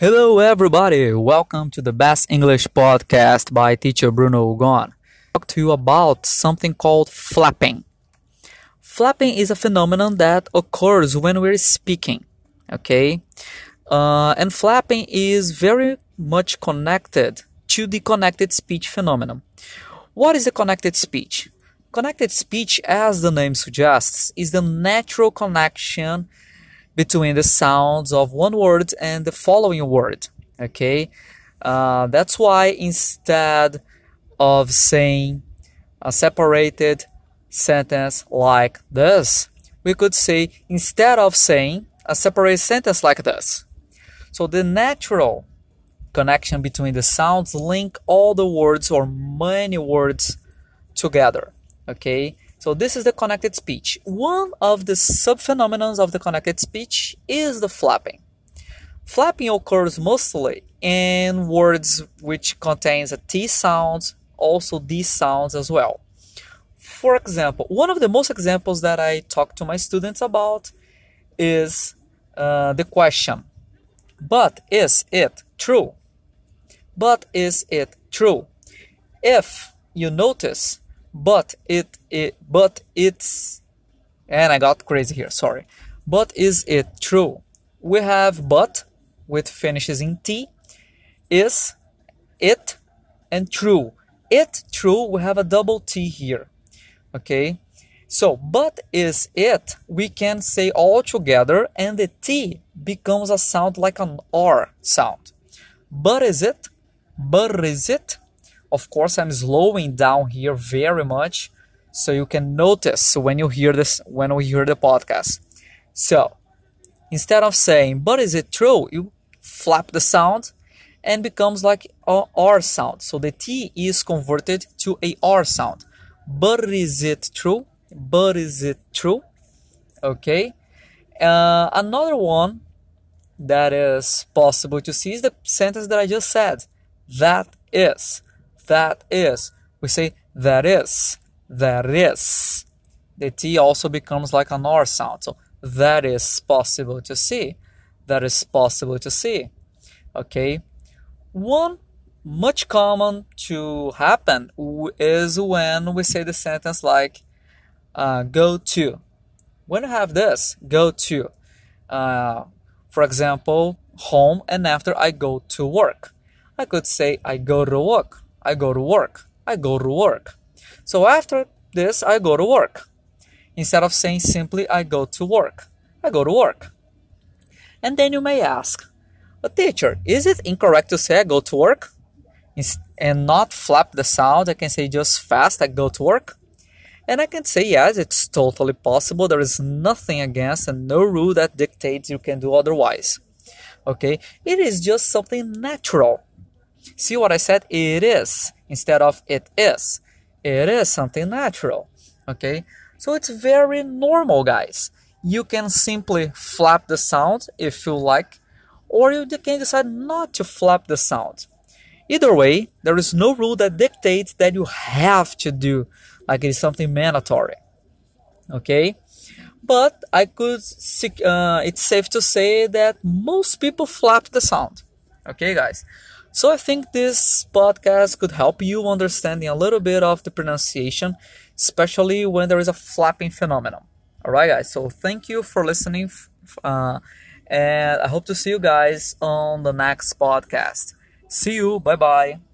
Hello, everybody. Welcome to the Best English Podcast by teacher Bruno Ugon. Talk to you about something called flapping. Flapping is a phenomenon that occurs when we're speaking. Okay, uh, and flapping is very much connected to the connected speech phenomenon. What is the connected speech? Connected speech, as the name suggests, is the natural connection between the sounds of one word and the following word. Okay, uh, that's why instead of saying a separated sentence like this, we could say instead of saying a separate sentence like this. So the natural connection between the sounds link all the words or many words together. Okay, so this is the connected speech. One of the subphenomenons of the connected speech is the flapping. Flapping occurs mostly in words which contains a T sound, also D sounds as well. For example, one of the most examples that I talk to my students about is uh, the question, but is it true? But is it true? If you notice, but it, it but it's and I got crazy here, sorry. But is it true? We have but with finishes in T, is, it, and true. It, true, we have a double T here. Okay? So, but is it, we can say all together and the T becomes a sound like an R sound. But is it? But is it? Of course, I'm slowing down here very much so you can notice when you hear this, when we hear the podcast. So, instead of saying, but is it true? You flap the sound and becomes like a R sound. So the T is converted to a R sound. But is it true? But is it true? Okay. Uh, another one that is possible to see is the sentence that I just said. That is. That is. We say that is. That is. The T also becomes like an R sound. So that is possible to see. That is possible to see. Okay. One much common to happen is when we say the sentence like uh, go to. When you have this, go to. Uh, for example, home and after I go to work. I could say I go to work. I go to work. I go to work. So after this, I go to work. Instead of saying simply I go to work, I go to work. And then you may ask, but teacher, is it incorrect to say I go to work? And not flap the sound, I can say just fast, I go to work. And I can say yes, it's totally possible. There is nothing against and no rule that dictates you can do otherwise. Okay, it is just something natural. See what I said? It is instead of it is. It is something natural. Okay, so it's very normal, guys. You can simply flap the sound if you like, or you can decide not to flap the sound. Either way, there is no rule that dictates that you have to do, like it is something mandatory. Okay? But I could, uh, it's safe to say that most people flap the sound. Okay, guys? So I think this podcast could help you understanding a little bit of the pronunciation, especially when there is a flapping phenomenon. All right, guys. So thank you for listening. Uh, and I hope to see you guys on the next podcast. See you. Bye bye.